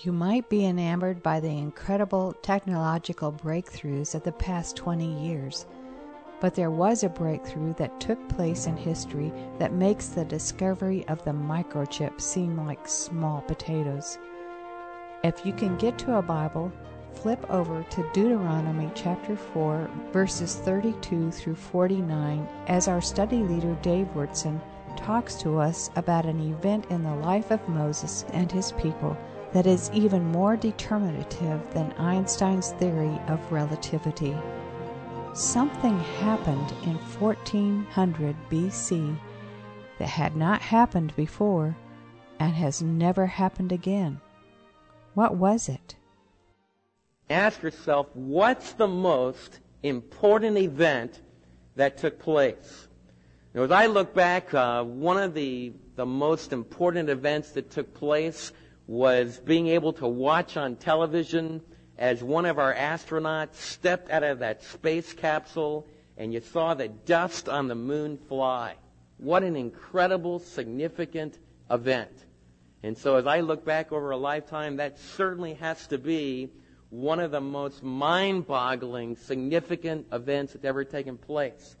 You might be enamored by the incredible technological breakthroughs of the past 20 years, but there was a breakthrough that took place in history that makes the discovery of the microchip seem like small potatoes. If you can get to a Bible, flip over to Deuteronomy chapter 4, verses 32 through 49, as our study leader Dave Wurtson talks to us about an event in the life of Moses and his people that is even more determinative than Einstein's theory of relativity. Something happened in 1400 BC that had not happened before and has never happened again. What was it? Ask yourself, what's the most important event that took place? Now, as I look back, uh, one of the, the most important events that took place was being able to watch on television as one of our astronauts stepped out of that space capsule and you saw the dust on the moon fly. What an incredible, significant event. And so as I look back over a lifetime, that certainly has to be one of the most mind-boggling, significant events that's ever taken place.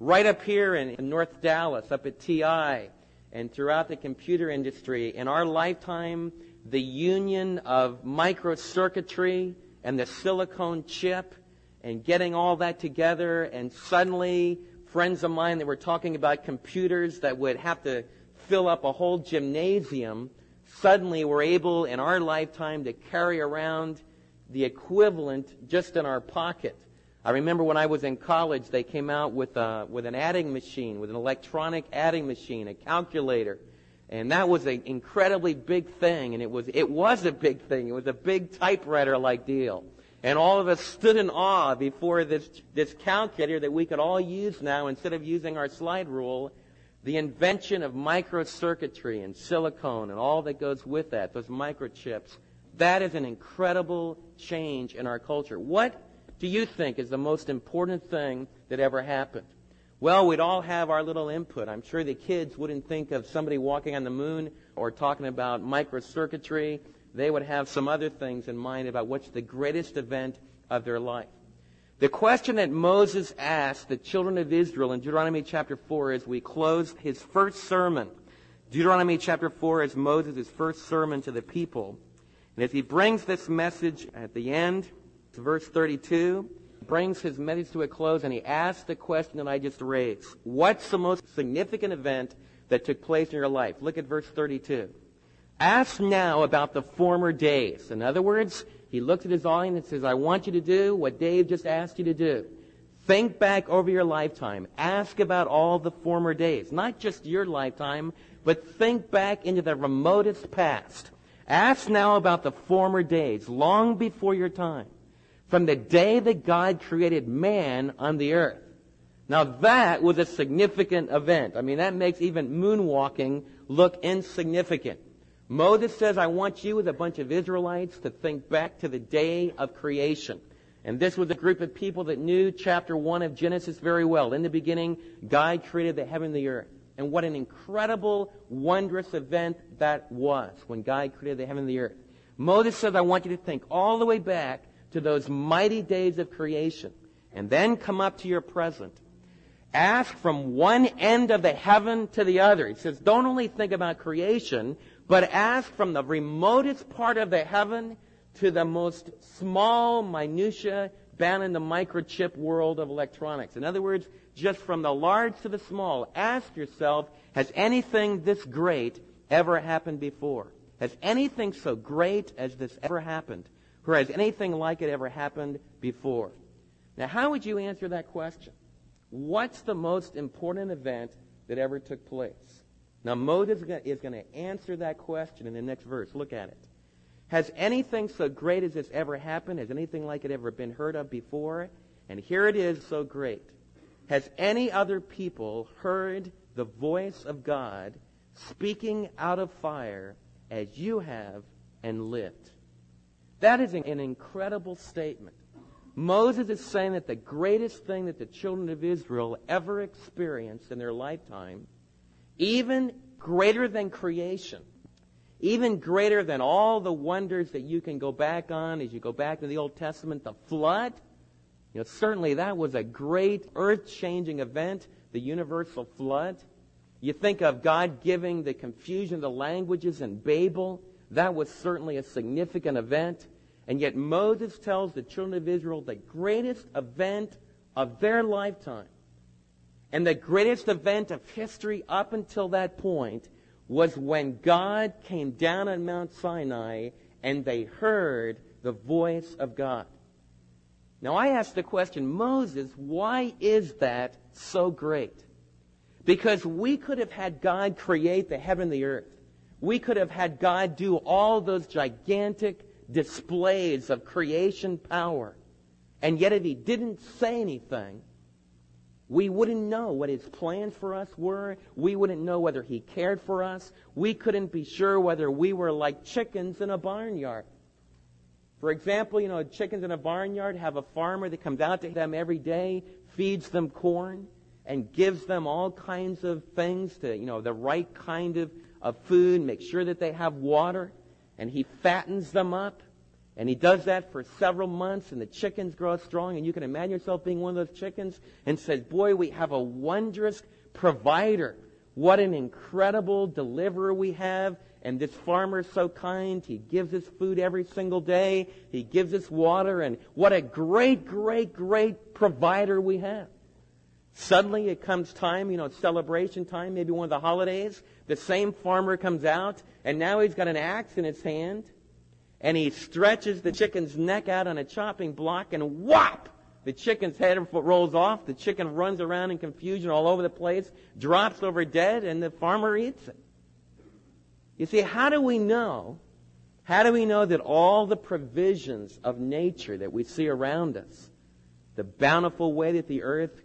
Right up here in North Dallas, up at TI, and throughout the computer industry, in our lifetime, the union of microcircuitry and the silicone chip and getting all that together and suddenly friends of mine that were talking about computers that would have to fill up a whole gymnasium suddenly were able in our lifetime to carry around the equivalent just in our pocket. I remember when I was in college, they came out with a, with an adding machine, with an electronic adding machine, a calculator, and that was an incredibly big thing, and it was, it was a big thing. It was a big typewriter-like deal. And all of us stood in awe before this, this calculator that we could all use now instead of using our slide rule. The invention of microcircuitry and silicone and all that goes with that, those microchips, that is an incredible change in our culture. What do you think is the most important thing that ever happened? Well, we'd all have our little input. I'm sure the kids wouldn't think of somebody walking on the moon or talking about microcircuitry. They would have some other things in mind about what's the greatest event of their life. The question that Moses asked the children of Israel in Deuteronomy chapter 4 as we close his first sermon. Deuteronomy chapter 4 is Moses' first sermon to the people. And as he brings this message at the end, to verse 32, brings his message to a close and he asks the question that I just raised. What's the most significant event that took place in your life? Look at verse 32. Ask now about the former days. In other words, he looks at his audience and says, I want you to do what Dave just asked you to do. Think back over your lifetime. Ask about all the former days. Not just your lifetime, but think back into the remotest past. Ask now about the former days, long before your time from the day that God created man on the earth. Now that was a significant event. I mean, that makes even moonwalking look insignificant. Moses says, I want you as a bunch of Israelites to think back to the day of creation. And this was a group of people that knew chapter 1 of Genesis very well. In the beginning, God created the heaven and the earth. And what an incredible, wondrous event that was when God created the heaven and the earth. Moses says, I want you to think all the way back to those mighty days of creation and then come up to your present. Ask from one end of the heaven to the other. It says, don't only think about creation, but ask from the remotest part of the heaven to the most small minutia bound in the microchip world of electronics. In other words, just from the large to the small, ask yourself, has anything this great ever happened before? Has anything so great as this ever happened? Or has anything like it ever happened before? Now, how would you answer that question? What's the most important event that ever took place? Now, Moses is going to answer that question in the next verse. Look at it. Has anything so great as this ever happened? Has anything like it ever been heard of before? And here it is so great. Has any other people heard the voice of God speaking out of fire as you have and lived? That is an incredible statement. Moses is saying that the greatest thing that the children of Israel ever experienced in their lifetime, even greater than creation, even greater than all the wonders that you can go back on as you go back to the Old Testament, the flood. You know, certainly that was a great earth-changing event, the universal flood. You think of God giving the confusion of the languages in Babel. That was certainly a significant event. And yet Moses tells the children of Israel the greatest event of their lifetime and the greatest event of history up until that point was when God came down on Mount Sinai and they heard the voice of God. Now I ask the question, Moses, why is that so great? Because we could have had God create the heaven and the earth. We could have had God do all those gigantic displays of creation power. And yet if he didn't say anything, we wouldn't know what his plans for us were. We wouldn't know whether he cared for us. We couldn't be sure whether we were like chickens in a barnyard. For example, you know, chickens in a barnyard have a farmer that comes out to them every day, feeds them corn, and gives them all kinds of things to, you know, the right kind of, of food, make sure that they have water, and he fattens them up. And he does that for several months, and the chickens grow strong. And you can imagine yourself being one of those chickens and says, Boy, we have a wondrous provider. What an incredible deliverer we have. And this farmer is so kind. He gives us food every single day. He gives us water. And what a great, great, great provider we have. Suddenly it comes time, you know, celebration time, maybe one of the holidays. The same farmer comes out, and now he's got an axe in his hand and he stretches the chicken's neck out on a chopping block and whop! The chicken's head and foot rolls off. The chicken runs around in confusion all over the place, drops over dead, and the farmer eats it. You see, how do we know? How do we know that all the provisions of nature that we see around us, the bountiful way that the earth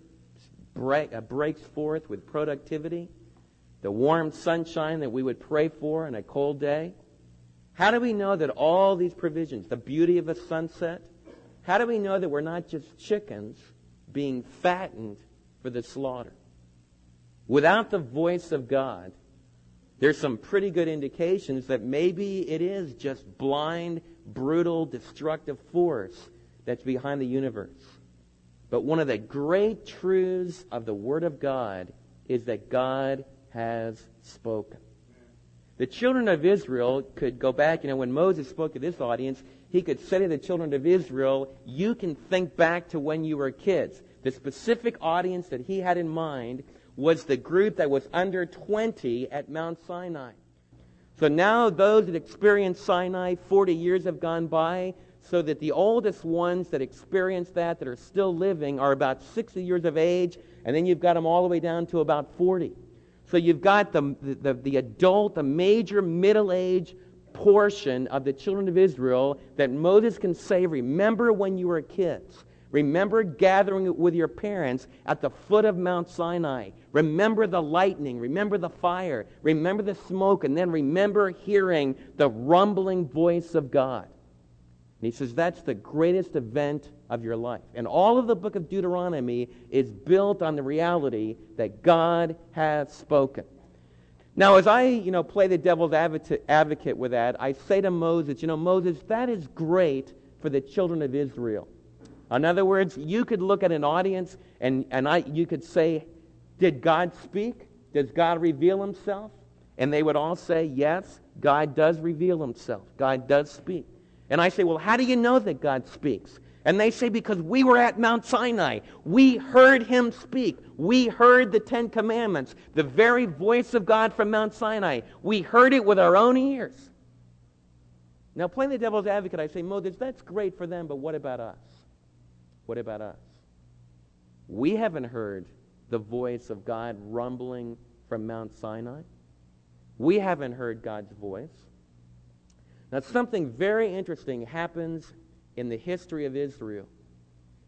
break, uh, breaks forth with productivity, the warm sunshine that we would pray for on a cold day, how do we know that all these provisions, the beauty of a sunset, how do we know that we're not just chickens being fattened for the slaughter? Without the voice of God, there's some pretty good indications that maybe it is just blind, brutal, destructive force that's behind the universe. But one of the great truths of the Word of God is that God has spoken. The children of Israel could go back, you know, when Moses spoke to this audience, he could say to the children of Israel, you can think back to when you were kids. The specific audience that he had in mind was the group that was under 20 at Mount Sinai. So now those that experienced Sinai, 40 years have gone by, so that the oldest ones that experienced that, that are still living, are about 60 years of age, and then you've got them all the way down to about 40. So you've got the, the, the adult, the major middle age portion of the children of Israel that Moses can say, remember when you were kids. Remember gathering with your parents at the foot of Mount Sinai. Remember the lightning. Remember the fire. Remember the smoke. And then remember hearing the rumbling voice of God. And he says that's the greatest event of your life. And all of the book of Deuteronomy is built on the reality that God has spoken. Now, as I, you know, play the devil's advocate with that, I say to Moses, you know, Moses, that is great for the children of Israel. In other words, you could look at an audience and, and I, you could say, did God speak? Does God reveal himself? And they would all say, yes, God does reveal himself. God does speak. And I say, well, how do you know that God speaks? And they say, because we were at Mount Sinai. We heard him speak. We heard the Ten Commandments, the very voice of God from Mount Sinai. We heard it with our own ears. Now, playing the devil's advocate, I say, Moses, that's great for them, but what about us? What about us? We haven't heard the voice of God rumbling from Mount Sinai. We haven't heard God's voice. Now, something very interesting happens in the history of Israel.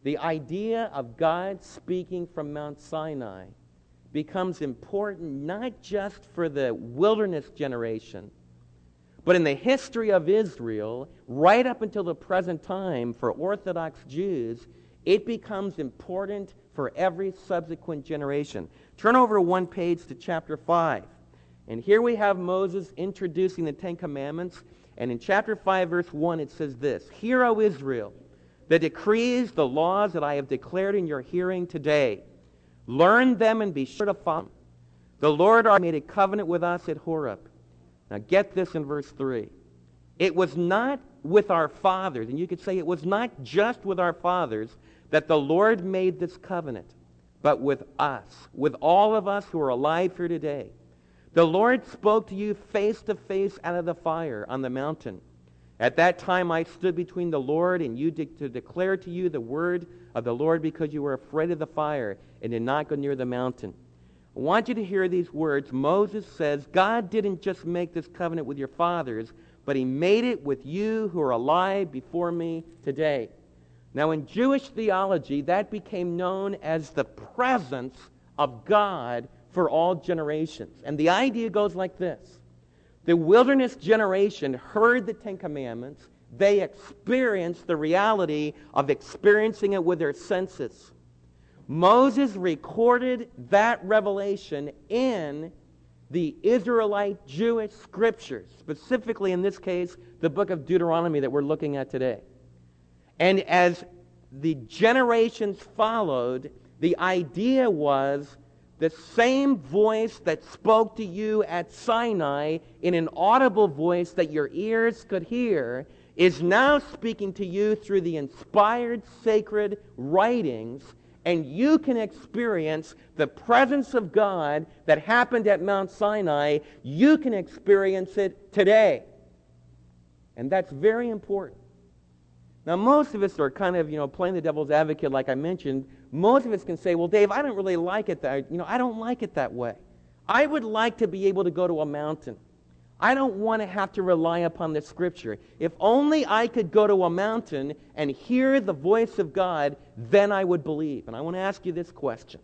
The idea of God speaking from Mount Sinai becomes important not just for the wilderness generation, but in the history of Israel, right up until the present time, for Orthodox Jews, it becomes important for every subsequent generation. Turn over one page to chapter 5. And here we have Moses introducing the Ten Commandments. And in chapter 5, verse 1, it says this Hear, O Israel, the decrees, the laws that I have declared in your hearing today. Learn them and be sure to follow them. The Lord made a covenant with us at Horeb. Now get this in verse 3. It was not with our fathers, and you could say it was not just with our fathers that the Lord made this covenant, but with us, with all of us who are alive here today. The Lord spoke to you face to face out of the fire on the mountain. At that time I stood between the Lord and you de- to declare to you the word of the Lord because you were afraid of the fire and did not go near the mountain. I want you to hear these words. Moses says, God didn't just make this covenant with your fathers, but he made it with you who are alive before me today. Now, in Jewish theology, that became known as the presence of God for all generations. And the idea goes like this The wilderness generation heard the Ten Commandments, they experienced the reality of experiencing it with their senses. Moses recorded that revelation in the Israelite Jewish scriptures, specifically in this case, the book of Deuteronomy that we're looking at today. And as the generations followed, the idea was the same voice that spoke to you at Sinai in an audible voice that your ears could hear is now speaking to you through the inspired sacred writings and you can experience the presence of God that happened at Mount Sinai. You can experience it today. And that's very important. Now, most of us are kind of, you know, playing the devil's advocate, like I mentioned. Most of us can say, well, Dave, I don't really like it that, you know, I don't like it that way. I would like to be able to go to a mountain I don't want to have to rely upon the scripture. If only I could go to a mountain and hear the voice of God, then I would believe. And I want to ask you this question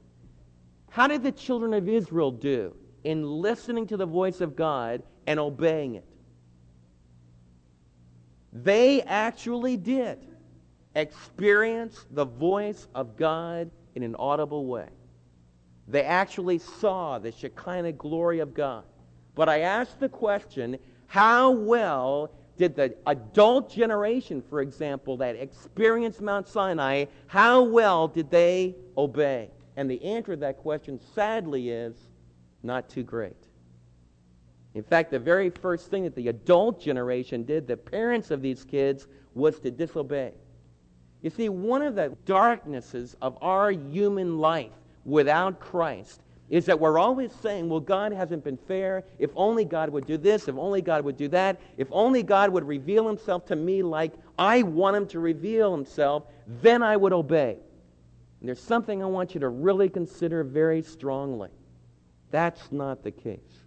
How did the children of Israel do in listening to the voice of God and obeying it? They actually did experience the voice of God in an audible way. They actually saw the Shekinah glory of God. But I ask the question how well did the adult generation, for example, that experienced Mount Sinai, how well did they obey? And the answer to that question, sadly, is not too great. In fact, the very first thing that the adult generation did, the parents of these kids, was to disobey. You see, one of the darknesses of our human life without Christ is that we're always saying, well, God hasn't been fair. If only God would do this, if only God would do that, if only God would reveal himself to me like I want him to reveal himself, then I would obey. And there's something I want you to really consider very strongly. That's not the case.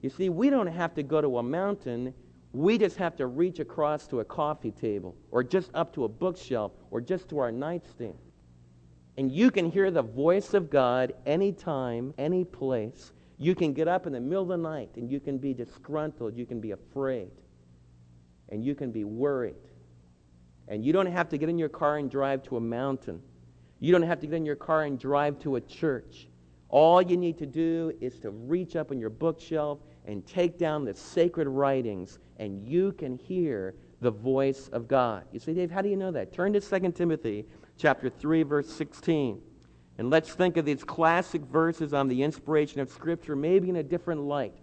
You see, we don't have to go to a mountain. We just have to reach across to a coffee table or just up to a bookshelf or just to our nightstand. And you can hear the voice of God anytime, any place. You can get up in the middle of the night and you can be disgruntled. You can be afraid. And you can be worried. And you don't have to get in your car and drive to a mountain. You don't have to get in your car and drive to a church. All you need to do is to reach up on your bookshelf and take down the sacred writings, and you can hear the voice of God. You say, Dave, how do you know that? Turn to 2 Timothy chapter 3, verse 16. And let's think of these classic verses on the inspiration of Scripture, maybe in a different light.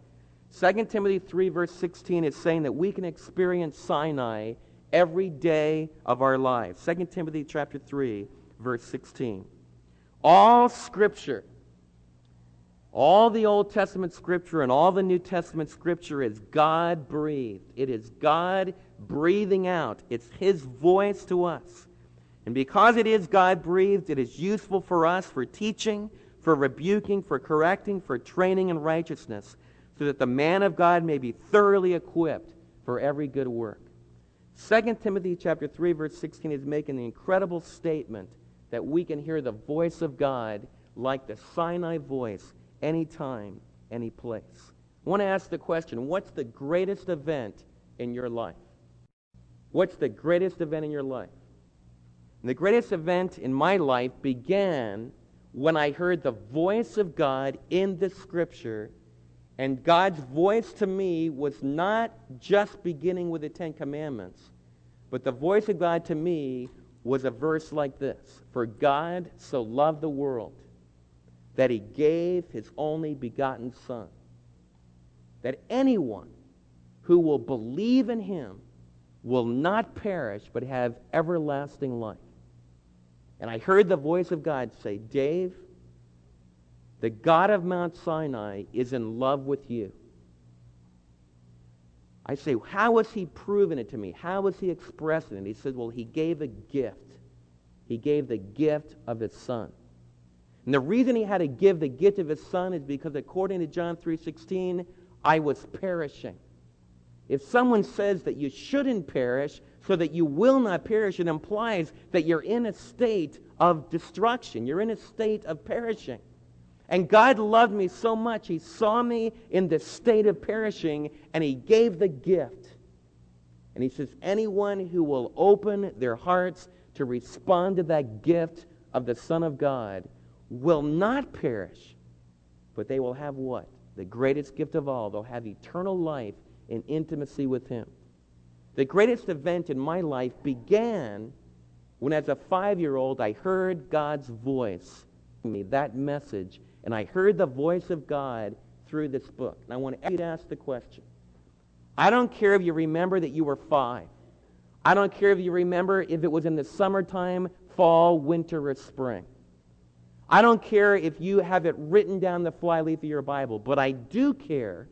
2 Timothy 3, verse 16 is saying that we can experience Sinai every day of our lives. 2 Timothy chapter 3, verse 16. All Scripture, all the Old Testament Scripture and all the New Testament Scripture is God breathed. It is God breathing out. It's His voice to us. And because it is God breathed, it is useful for us for teaching, for rebuking, for correcting, for training in righteousness, so that the man of God may be thoroughly equipped for every good work. 2 Timothy chapter 3 verse 16 is making the incredible statement that we can hear the voice of God like the Sinai voice anytime, any place. I want to ask the question, what's the greatest event in your life? What's the greatest event in your life? And the greatest event in my life began when I heard the voice of God in the scripture And God's voice to me was not just beginning with the Ten Commandments, but the voice of God to me was a verse like this For God so loved the world that he gave his only begotten Son, that anyone who will believe in him will not perish but have everlasting life. And I heard the voice of God say, Dave, the God of Mount Sinai is in love with you. I say, how has he proven it to me? How has he expressing it? He said, well, he gave a gift. He gave the gift of his son. And the reason he had to give the gift of his son is because according to John 3:16, I was perishing. If someone says that you shouldn't perish so that you will not perish, it implies that you're in a state of destruction. You're in a state of perishing. And God loved me so much, He saw me in this state of perishing, and He gave the gift. And He says, anyone who will open their hearts to respond to that gift of the Son of God will not perish, but they will have what? The greatest gift of all. They'll have eternal life in intimacy with Him. The greatest event in my life began when, as a five year old, I heard God's voice, me that message, and I heard the voice of God through this book. And I want you to ask the question I don't care if you remember that you were five. I don't care if you remember if it was in the summertime, fall, winter, or spring. I don't care if you have it written down the flyleaf of your Bible, but I do care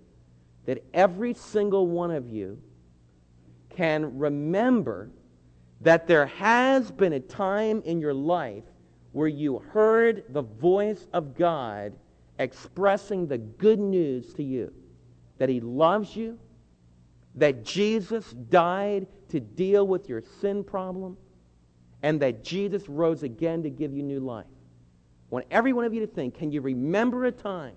that every single one of you can remember that there has been a time in your life where you heard the voice of God expressing the good news to you that He loves you, that Jesus died to deal with your sin problem, and that Jesus rose again to give you new life. I want every one of you to think can you remember a time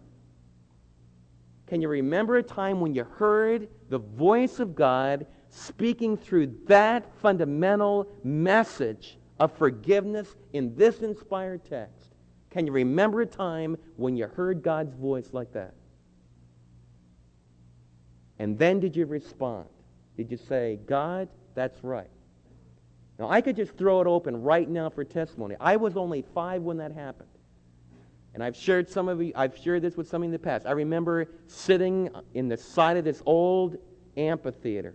can you remember a time when you heard the voice of God speaking through that fundamental message of forgiveness in this inspired text? Can you remember a time when you heard God's voice like that? And then did you respond? Did you say, God, that's right? Now, I could just throw it open right now for testimony. I was only five when that happened. And I've shared some of you, I've shared this with some in the past. I remember sitting in the side of this old amphitheater.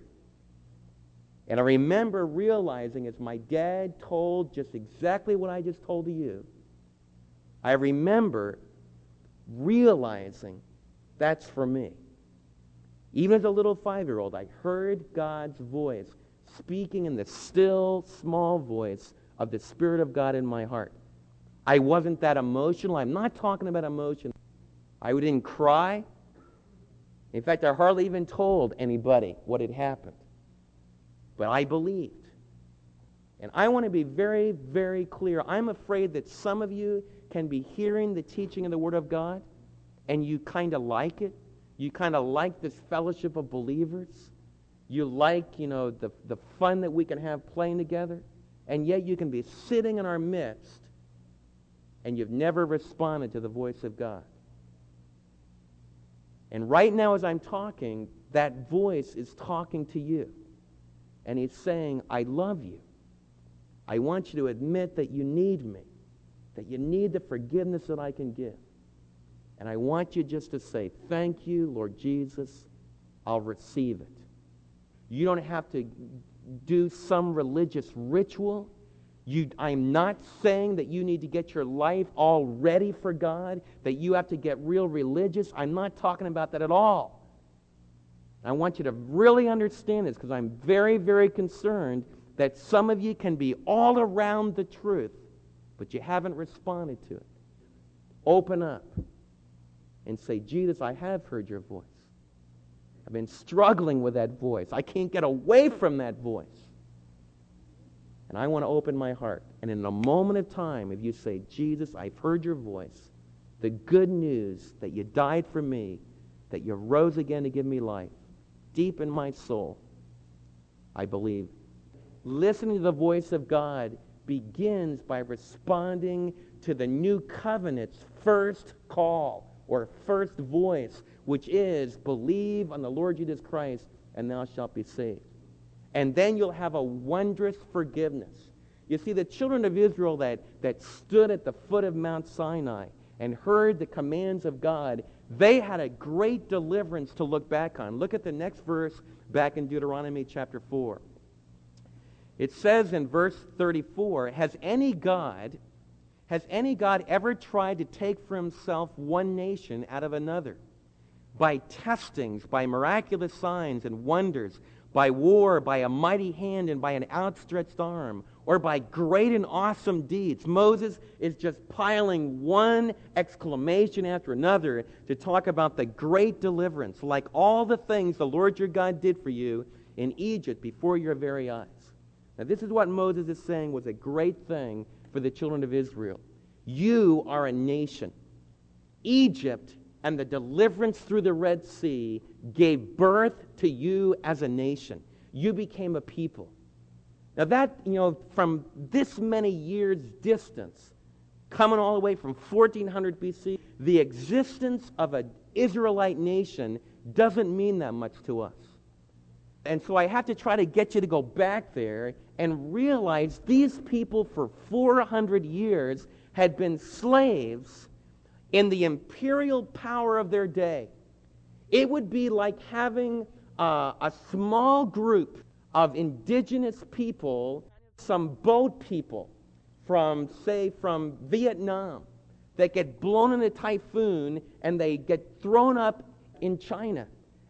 And I remember realizing as my dad told just exactly what I just told to you, I remember realizing that's for me. Even as a little five year old, I heard God's voice speaking in the still, small voice of the Spirit of God in my heart. I wasn't that emotional. I'm not talking about emotion. I didn't cry. In fact, I hardly even told anybody what had happened. But I believed. And I want to be very, very clear. I'm afraid that some of you can be hearing the teaching of the Word of God and you kind of like it. You kind of like this fellowship of believers. You like, you know, the, the fun that we can have playing together. And yet you can be sitting in our midst and you've never responded to the voice of God. And right now, as I'm talking, that voice is talking to you. And he's saying, I love you. I want you to admit that you need me, that you need the forgiveness that I can give. And I want you just to say, Thank you, Lord Jesus. I'll receive it. You don't have to do some religious ritual. You, I'm not saying that you need to get your life all ready for God, that you have to get real religious. I'm not talking about that at all. I want you to really understand this because I'm very, very concerned that some of you can be all around the truth, but you haven't responded to it. Open up and say, Jesus, I have heard your voice. I've been struggling with that voice. I can't get away from that voice. And I want to open my heart. And in a moment of time, if you say, Jesus, I've heard your voice, the good news that you died for me, that you rose again to give me life, deep in my soul, I believe. Listening to the voice of God begins by responding to the new covenant's first call or first voice, which is believe on the Lord Jesus Christ and thou shalt be saved. And then you'll have a wondrous forgiveness. You see, the children of Israel that, that stood at the foot of Mount Sinai and heard the commands of God, they had a great deliverance to look back on. Look at the next verse back in Deuteronomy chapter 4. It says in verse 34, Has any God, has any God ever tried to take for himself one nation out of another? By testings, by miraculous signs and wonders, by war, by a mighty hand, and by an outstretched arm, or by great and awesome deeds. Moses is just piling one exclamation after another to talk about the great deliverance, like all the things the Lord your God did for you in Egypt before your very eyes. Now, this is what Moses is saying was a great thing for the children of Israel. You are a nation. Egypt and the deliverance through the Red Sea gave birth to you as a nation. You became a people. Now, that, you know, from this many years' distance, coming all the way from 1400 BC, the existence of an Israelite nation doesn't mean that much to us. And so I have to try to get you to go back there and realize these people for 400 years had been slaves in the imperial power of their day. It would be like having a small group of indigenous people, some boat people from, say, from Vietnam that get blown in a typhoon and they get thrown up in China.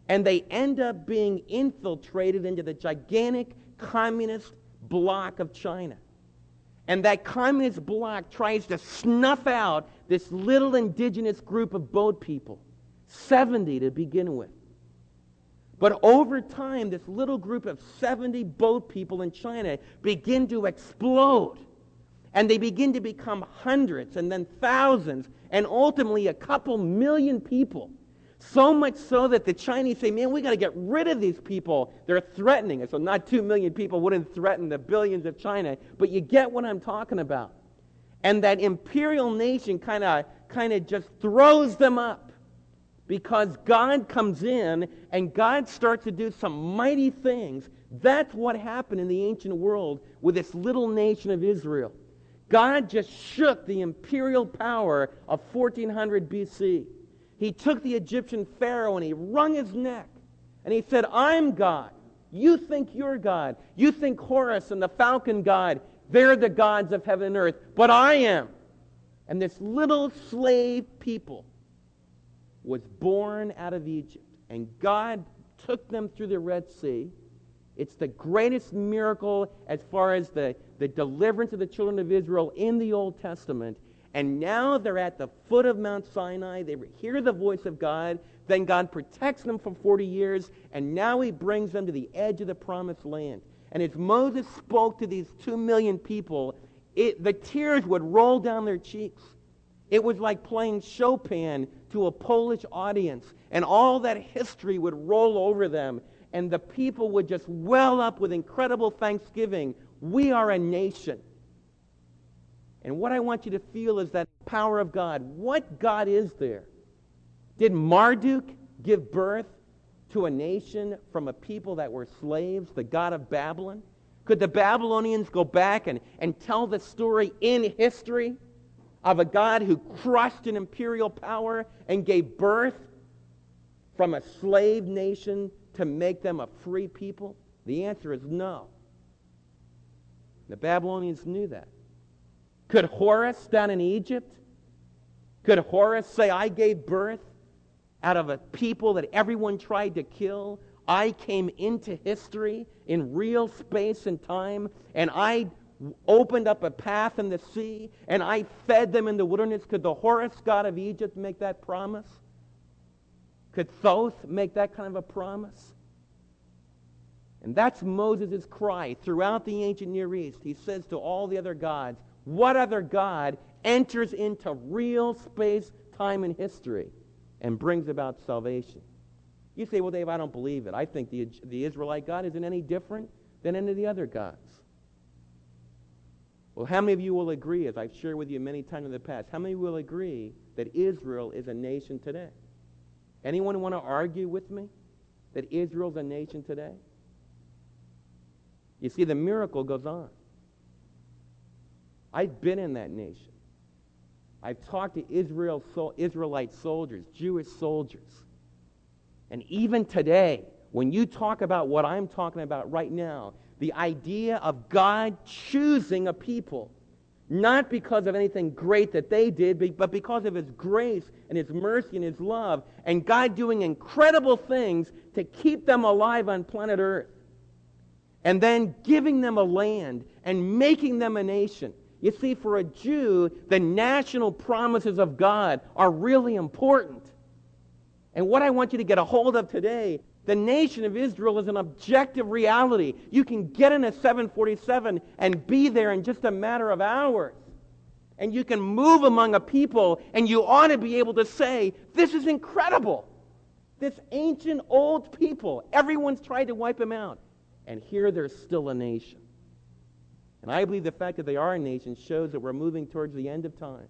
And they end up being infiltrated into the gigantic communist bloc of China. And that communist bloc tries to snuff out this little indigenous group of boat people, 70 to begin with. But over time, this little group of 70 boat people in China begin to explode. And they begin to become hundreds and then thousands and ultimately a couple million people. So much so that the Chinese say, man, we got to get rid of these people. They're threatening us. So not two million people wouldn't threaten the billions of China, but you get what I'm talking about. And that imperial nation kind of kind of just throws them up because God comes in and God starts to do some mighty things. That's what happened in the ancient world with this little nation of Israel. God just shook the imperial power of 1400 BC he took the Egyptian Pharaoh and he wrung his neck. And he said, I'm God. You think you're God. You think Horus and the falcon god, they're the gods of heaven and earth, but I am. And this little slave people was born out of Egypt. And God took them through the Red Sea. It's the greatest miracle as far as the, the deliverance of the children of Israel in the Old Testament. And now they're at the foot of Mount Sinai. They hear the voice of God. Then God protects them for 40 years. And now he brings them to the edge of the promised land. And as Moses spoke to these two million people, it, the tears would roll down their cheeks. It was like playing Chopin to a Polish audience. And all that history would roll over them. And the people would just well up with incredible thanksgiving. We are a nation. And what I want you to feel is that power of God. What God is there? Did Marduk give birth to a nation from a people that were slaves, the God of Babylon? Could the Babylonians go back and, and tell the story in history of a God who crushed an imperial power and gave birth from a slave nation to make them a free people? The answer is no. The Babylonians knew that. Could Horus down in Egypt, could Horus say, I gave birth out of a people that everyone tried to kill? I came into history in real space and time, and I opened up a path in the sea, and I fed them in the wilderness. Could the Horus god of Egypt make that promise? Could Thoth make that kind of a promise? And that's Moses' cry throughout the ancient Near East. He says to all the other gods, what other God enters into real space, time, and history and brings about salvation? You say, well, Dave, I don't believe it. I think the, the Israelite God isn't any different than any of the other gods. Well, how many of you will agree, as I've shared with you many times in the past, how many will agree that Israel is a nation today? Anyone want to argue with me that Israel's a nation today? You see, the miracle goes on. I've been in that nation. I've talked to Israel, Israelite soldiers, Jewish soldiers. And even today, when you talk about what I'm talking about right now, the idea of God choosing a people, not because of anything great that they did, but because of His grace and His mercy and His love, and God doing incredible things to keep them alive on planet Earth, and then giving them a land and making them a nation. You see, for a Jew, the national promises of God are really important. And what I want you to get a hold of today, the nation of Israel is an objective reality. You can get in a 747 and be there in just a matter of hours. And you can move among a people, and you ought to be able to say, This is incredible. This ancient old people, everyone's tried to wipe them out. And here there's still a nation. And I believe the fact that they are a nation shows that we're moving towards the end of time.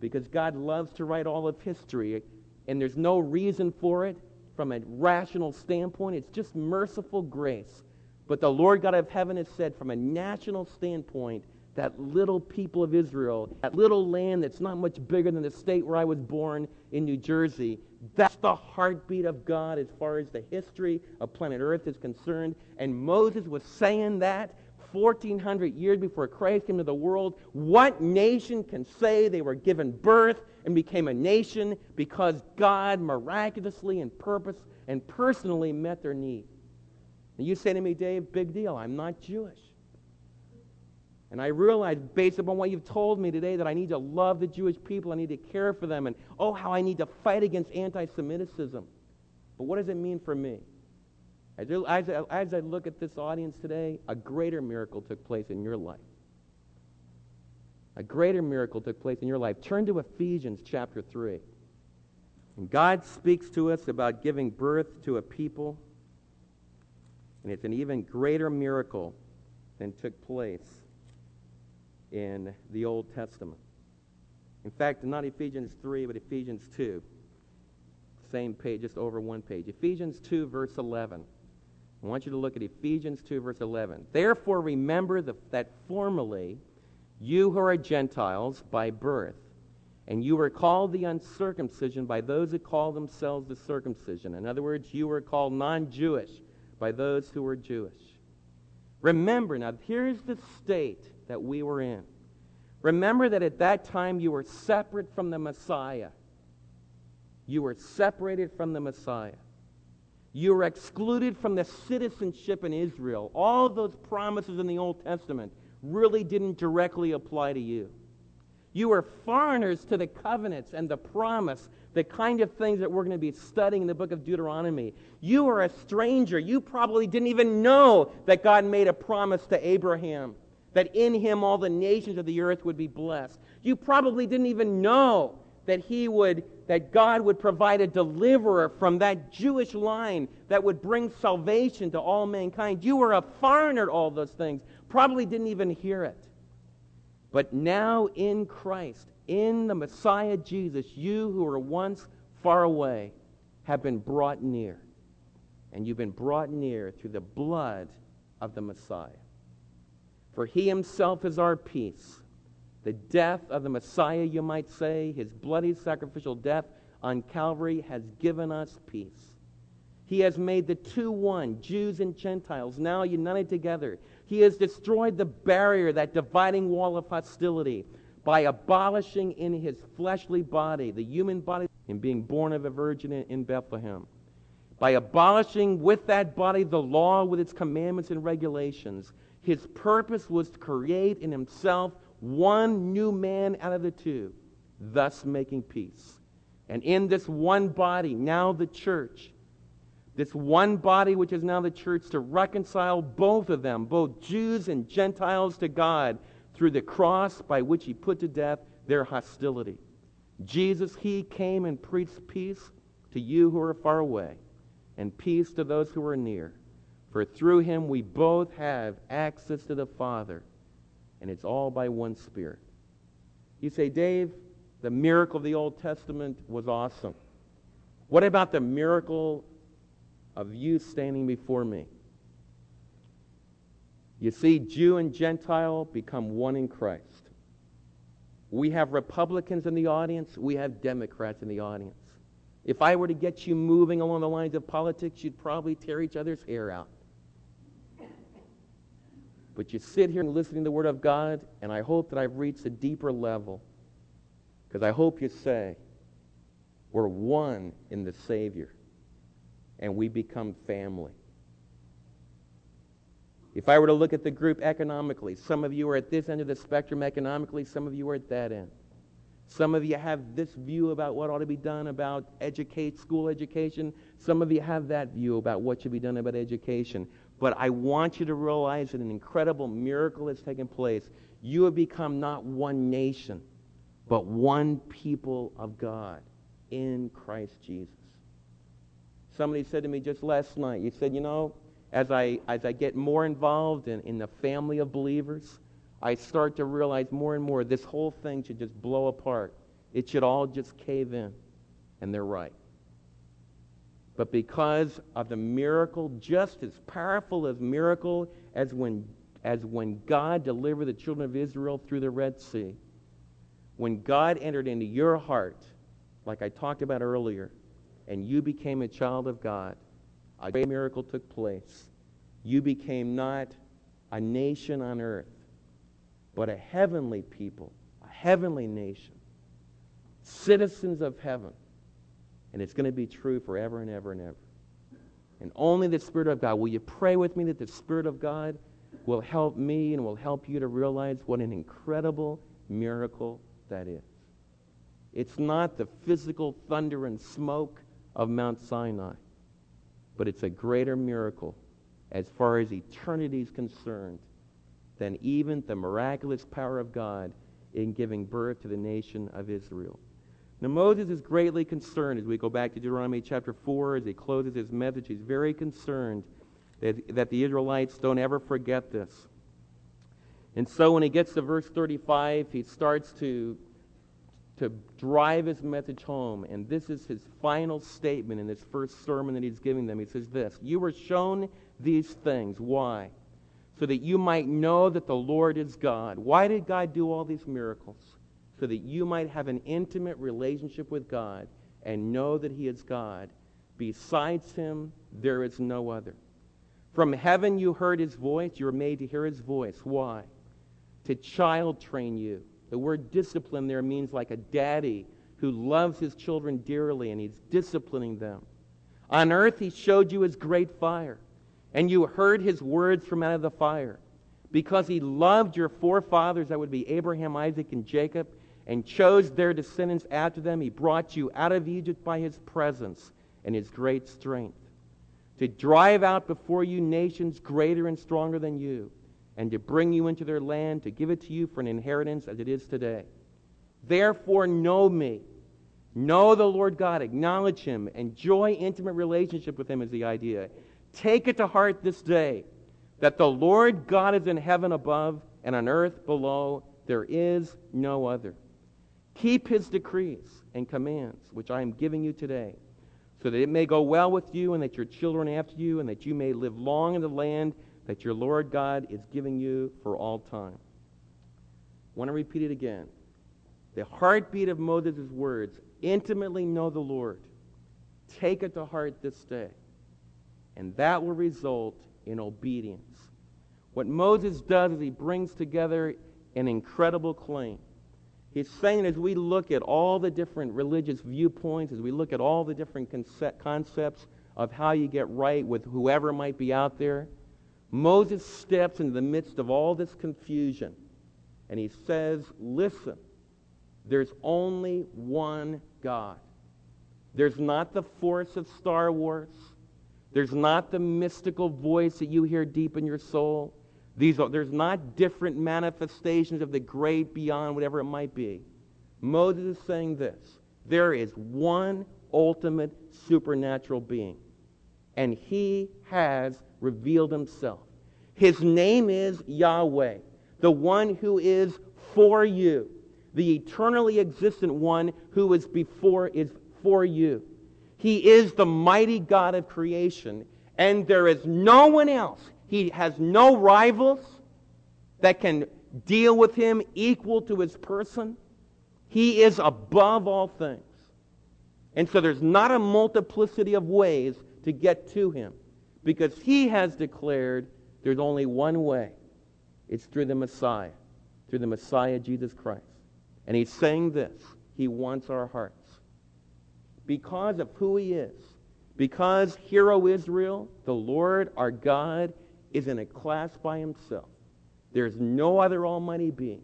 Because God loves to write all of history, and there's no reason for it from a rational standpoint. It's just merciful grace. But the Lord God of heaven has said, from a national standpoint, that little people of Israel, that little land that's not much bigger than the state where I was born in New Jersey, that's the heartbeat of God as far as the history of planet Earth is concerned. And Moses was saying that 1,400 years before Christ came to the world, what nation can say they were given birth and became a nation because God miraculously and purpose and personally met their need? And you say to me, Dave, big deal. I'm not Jewish. And I realize, based upon what you've told me today, that I need to love the Jewish people. I need to care for them. And oh, how I need to fight against anti Semitism. But what does it mean for me? As, as, as I look at this audience today, a greater miracle took place in your life. A greater miracle took place in your life. Turn to Ephesians chapter 3. And God speaks to us about giving birth to a people, and it's an even greater miracle than took place in the Old Testament. In fact, not Ephesians 3, but Ephesians 2. Same page, just over one page. Ephesians 2, verse 11. I want you to look at Ephesians 2, verse 11. Therefore, remember the, that formerly you who are Gentiles by birth, and you were called the uncircumcision by those who call themselves the circumcision. In other words, you were called non Jewish by those who were Jewish. Remember, now, here's the state that we were in. Remember that at that time you were separate from the Messiah. You were separated from the Messiah. You were excluded from the citizenship in Israel. All those promises in the Old Testament really didn't directly apply to you. You were foreigners to the covenants and the promise, the kind of things that we're going to be studying in the book of Deuteronomy. You were a stranger. You probably didn't even know that God made a promise to Abraham, that in him all the nations of the earth would be blessed. You probably didn't even know that he would that God would provide a deliverer from that Jewish line that would bring salvation to all mankind. You were a foreigner to all those things. Probably didn't even hear it. But now in Christ, in the Messiah Jesus, you who were once far away have been brought near. And you've been brought near through the blood of the Messiah. For he himself is our peace the death of the Messiah, you might say, his bloody sacrificial death on Calvary has given us peace. He has made the two one, Jews and Gentiles, now united together. He has destroyed the barrier, that dividing wall of hostility, by abolishing in his fleshly body, the human body, and being born of a virgin in Bethlehem. By abolishing with that body the law with its commandments and regulations, his purpose was to create in himself one new man out of the two, thus making peace. And in this one body, now the church, this one body which is now the church, to reconcile both of them, both Jews and Gentiles, to God through the cross by which he put to death their hostility. Jesus, he came and preached peace to you who are far away, and peace to those who are near. For through him we both have access to the Father and it's all by one Spirit. You say, Dave, the miracle of the Old Testament was awesome. What about the miracle of you standing before me? You see, Jew and Gentile become one in Christ. We have Republicans in the audience, we have Democrats in the audience. If I were to get you moving along the lines of politics, you'd probably tear each other's hair out. But you sit here and listen to the Word of God, and I hope that I've reached a deeper level. Because I hope you say, we're one in the Savior, and we become family. If I were to look at the group economically, some of you are at this end of the spectrum economically, some of you are at that end. Some of you have this view about what ought to be done about educate, school education. Some of you have that view about what should be done about education. But I want you to realize that an incredible miracle has taken place. You have become not one nation, but one people of God in Christ Jesus. Somebody said to me just last night, you said, you know, as I, as I get more involved in, in the family of believers, I start to realize more and more this whole thing should just blow apart. It should all just cave in. And they're right. But because of the miracle, just as powerful as miracle as when, as when God delivered the children of Israel through the Red Sea, when God entered into your heart, like I talked about earlier, and you became a child of God, a great miracle took place. You became not a nation on earth, but a heavenly people, a heavenly nation, citizens of heaven. And it's going to be true forever and ever and ever. And only the Spirit of God. Will you pray with me that the Spirit of God will help me and will help you to realize what an incredible miracle that is? It's not the physical thunder and smoke of Mount Sinai but it's a greater miracle as far as eternity is concerned than even the miraculous power of God in giving birth to the nation of Israel. Now, Moses is greatly concerned as we go back to Deuteronomy chapter 4, as he closes his message. He's very concerned that, that the Israelites don't ever forget this. And so when he gets to verse 35, he starts to to drive his message home. And this is his final statement in this first sermon that he's giving them. He says this You were shown these things. Why? So that you might know that the Lord is God. Why did God do all these miracles? So that you might have an intimate relationship with God and know that he is God. Besides him, there is no other. From heaven you heard his voice. You were made to hear his voice. Why? To child train you the word discipline there means like a daddy who loves his children dearly and he's disciplining them. On earth, he showed you his great fire, and you heard his words from out of the fire. Because he loved your forefathers, that would be Abraham, Isaac, and Jacob, and chose their descendants after them, he brought you out of Egypt by his presence and his great strength. To drive out before you nations greater and stronger than you and to bring you into their land, to give it to you for an inheritance as it is today. Therefore, know me. Know the Lord God. Acknowledge him. Enjoy intimate relationship with him is the idea. Take it to heart this day that the Lord God is in heaven above and on earth below. There is no other. Keep his decrees and commands, which I am giving you today, so that it may go well with you and that your children after you, and that you may live long in the land that your Lord God is giving you for all time. I want to repeat it again. The heartbeat of Moses' words intimately know the Lord. Take it to heart this day. And that will result in obedience. What Moses does is he brings together an incredible claim. He's saying as we look at all the different religious viewpoints, as we look at all the different concepts of how you get right with whoever might be out there, Moses steps into the midst of all this confusion and he says, Listen, there's only one God. There's not the force of Star Wars. There's not the mystical voice that you hear deep in your soul. These are, there's not different manifestations of the great beyond whatever it might be. Moses is saying this there is one ultimate supernatural being, and he has revealed himself. His name is Yahweh, the one who is for you, the eternally existent one who is before is for you. He is the mighty God of creation, and there is no one else. He has no rivals that can deal with him equal to his person. He is above all things. And so there's not a multiplicity of ways to get to him because he has declared there's only one way. It's through the Messiah, through the Messiah, Jesus Christ. And he's saying this He wants our hearts. Because of who he is, because, hero Israel, the Lord our God is in a class by himself. There's no other almighty being.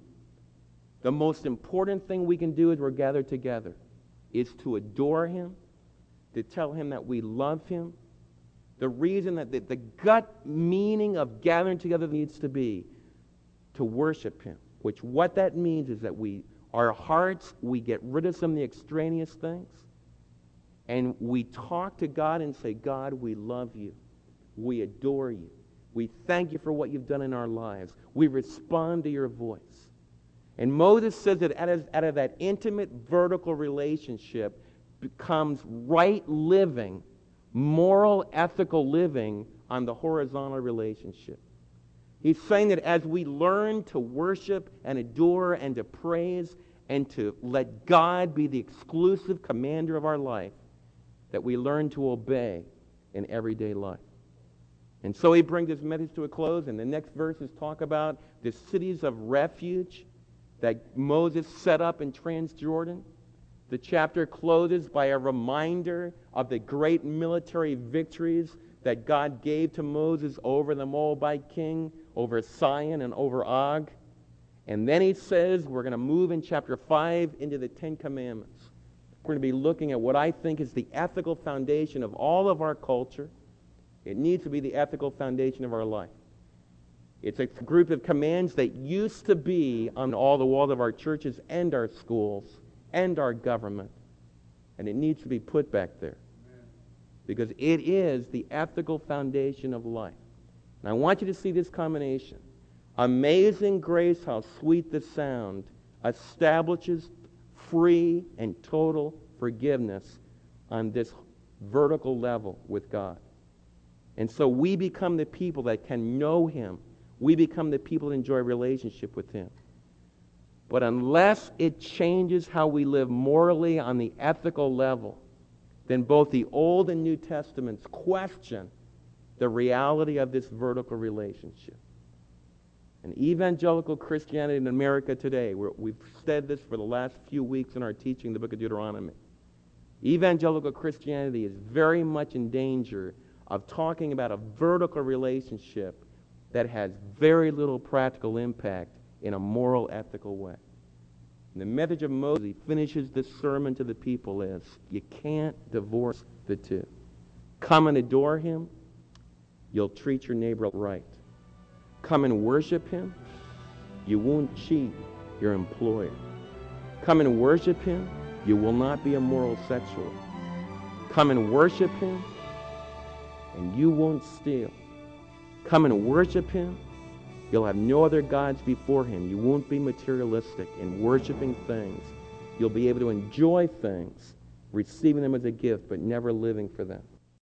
The most important thing we can do as we're gathered together is to adore him, to tell him that we love him. The reason that the, the gut meaning of gathering together needs to be to worship him, which what that means is that we, our hearts, we get rid of some of the extraneous things, and we talk to God and say, God, we love you. We adore you. We thank you for what you've done in our lives. We respond to your voice. And Moses says that out of, out of that intimate vertical relationship becomes right living, moral, ethical living on the horizontal relationship. He's saying that as we learn to worship and adore and to praise and to let God be the exclusive commander of our life, that we learn to obey in everyday life. And so he brings his message to a close, and the next verses talk about the cities of refuge that Moses set up in Transjordan. The chapter closes by a reminder of the great military victories that God gave to Moses over the Moabite king, over Sihon, and over Og. And then he says we're going to move in chapter 5 into the Ten Commandments. We're going to be looking at what I think is the ethical foundation of all of our culture. It needs to be the ethical foundation of our life. It's a group of commands that used to be on all the walls of our churches and our schools and our government. And it needs to be put back there. Because it is the ethical foundation of life. And I want you to see this combination. Amazing grace, how sweet the sound, establishes free and total forgiveness on this vertical level with God. And so we become the people that can know Him we become the people that enjoy relationship with Him. But unless it changes how we live morally on the ethical level, then both the Old and New Testaments question the reality of this vertical relationship. And evangelical Christianity in America today, we've said this for the last few weeks in our teaching the book of Deuteronomy. Evangelical Christianity is very much in danger of talking about a vertical relationship that has very little practical impact in a moral, ethical way. And the message of Moses finishes this sermon to the people is you can't divorce the two. Come and adore him, you'll treat your neighbor right. Come and worship him, you won't cheat your employer. Come and worship him, you will not be a moral sexual. Come and worship him, and you won't steal. Come and worship him. You'll have no other gods before him. You won't be materialistic in worshiping things. You'll be able to enjoy things, receiving them as a gift, but never living for them.